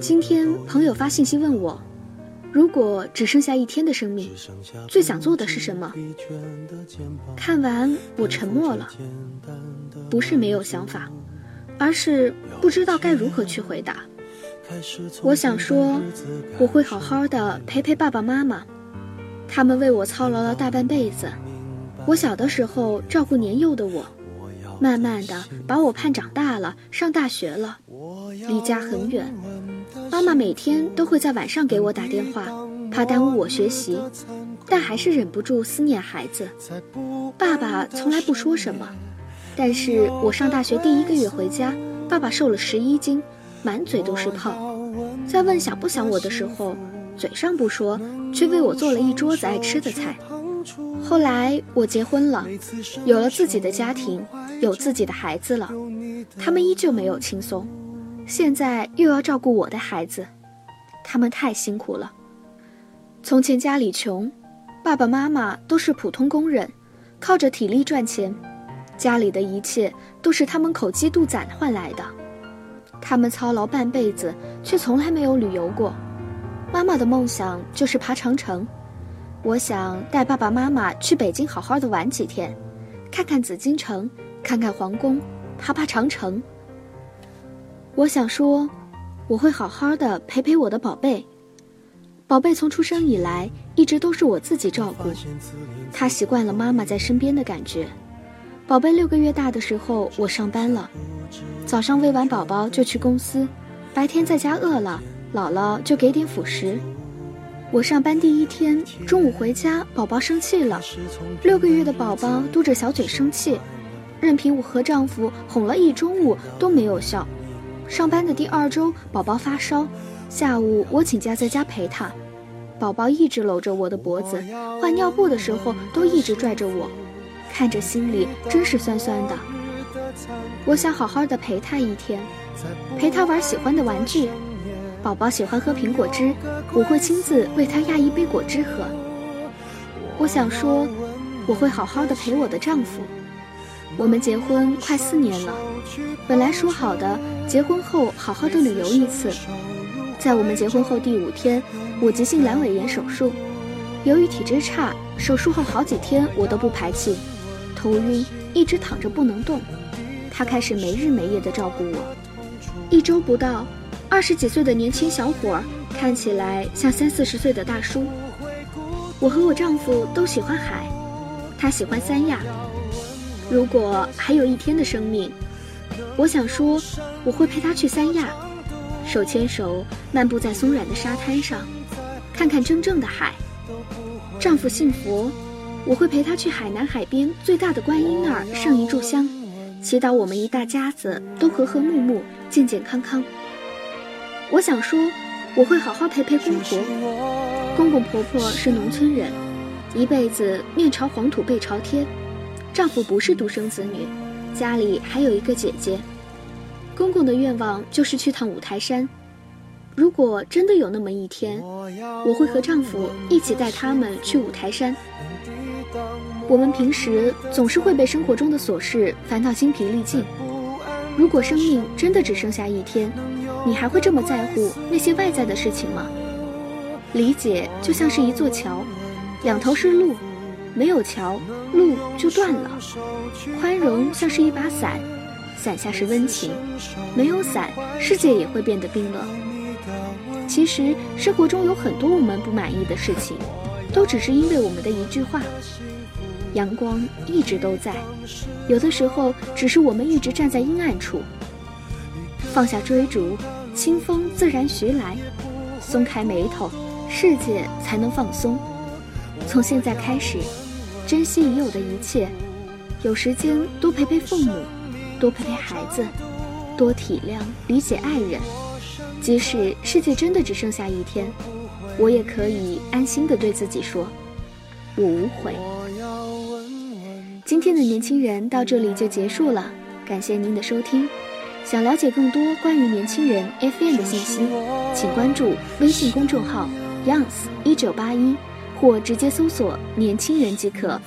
今天朋友发信息问我，如果只剩下一天的生命，最想做的是什么？看完我沉默了，不是没有想法，而是不知道该如何去回答。我想说，我会好好的陪陪爸爸妈妈，他们为我操劳了大半辈子。我小的时候照顾年幼的我。慢慢的把我盼长大了，上大学了，离家很远。妈妈每天都会在晚上给我打电话，怕耽误我学习，但还是忍不住思念孩子。爸爸从来不说什么，但是我上大学第一个月回家，爸爸瘦了十一斤，满嘴都是泡。在问想不想我的时候，嘴上不说，却为我做了一桌子爱吃的菜。后来我结婚了，有了自己的家庭，有自己的孩子了，他们依旧没有轻松，现在又要照顾我的孩子，他们太辛苦了。从前家里穷，爸爸妈妈都是普通工人，靠着体力赚钱，家里的一切都是他们口饥肚攒换来的，他们操劳半辈子，却从来没有旅游过。妈妈的梦想就是爬长城。我想带爸爸妈妈去北京好好的玩几天，看看紫禁城，看看皇宫，爬爬长城。我想说，我会好好的陪陪我的宝贝。宝贝从出生以来一直都是我自己照顾，他习惯了妈妈在身边的感觉。宝贝六个月大的时候，我上班了，早上喂完宝宝就去公司，白天在家饿了，姥姥就给点辅食。我上班第一天中午回家，宝宝生气了。六个月的宝宝嘟着小嘴生气，任凭我和丈夫哄了一中午都没有效。上班的第二周，宝宝发烧，下午我请假在家陪他。宝宝一直搂着我的脖子，换尿布的时候都一直拽着我，看着心里真是酸酸的。我想好好的陪他一天，陪他玩喜欢的玩具。宝宝喜欢喝苹果汁，我会亲自为他压一杯果汁喝。我想说，我会好好的陪我的丈夫。我们结婚快四年了，本来说好的结婚后好好的旅游一次，在我们结婚后第五天，我急性阑尾炎手术，由于体质差，手术后好几天我都不排气，头晕，一直躺着不能动。他开始没日没夜的照顾我，一周不到。二十几岁的年轻小伙看起来像三四十岁的大叔。我和我丈夫都喜欢海，他喜欢三亚。如果还有一天的生命，我想说，我会陪他去三亚，手牵手漫步在松软的沙滩上，看看真正的海。丈夫信佛，我会陪他去海南海边最大的观音那儿上一炷香，祈祷我们一大家子都和和睦睦、健健康康。我想说，我会好好陪陪公婆。公公婆婆是农村人，一辈子面朝黄土背朝天。丈夫不是独生子女，家里还有一个姐姐。公公的愿望就是去趟五台山。如果真的有那么一天，我会和丈夫一起带他们去五台山。我们平时总是会被生活中的琐事烦到精疲力尽。如果生命真的只剩下一天，你还会这么在乎那些外在的事情吗？理解就像是一座桥，两头是路，没有桥，路就断了。宽容像是一把伞，伞下是温情，没有伞，世界也会变得冰冷。其实生活中有很多我们不满意的事情，都只是因为我们的一句话。阳光一直都在，有的时候只是我们一直站在阴暗处。放下追逐，清风自然徐来；松开眉头，世界才能放松。从现在开始，珍惜已有的一切，有时间多陪陪父母，多陪陪孩子，多体谅理解爱人。即使世界真的只剩下一天，我也可以安心的对自己说，我无悔。今天的年轻人到这里就结束了，感谢您的收听。想了解更多关于年轻人 FM 的信息，请关注微信公众号 Youngs 一九八一，或直接搜索“年轻人”即可。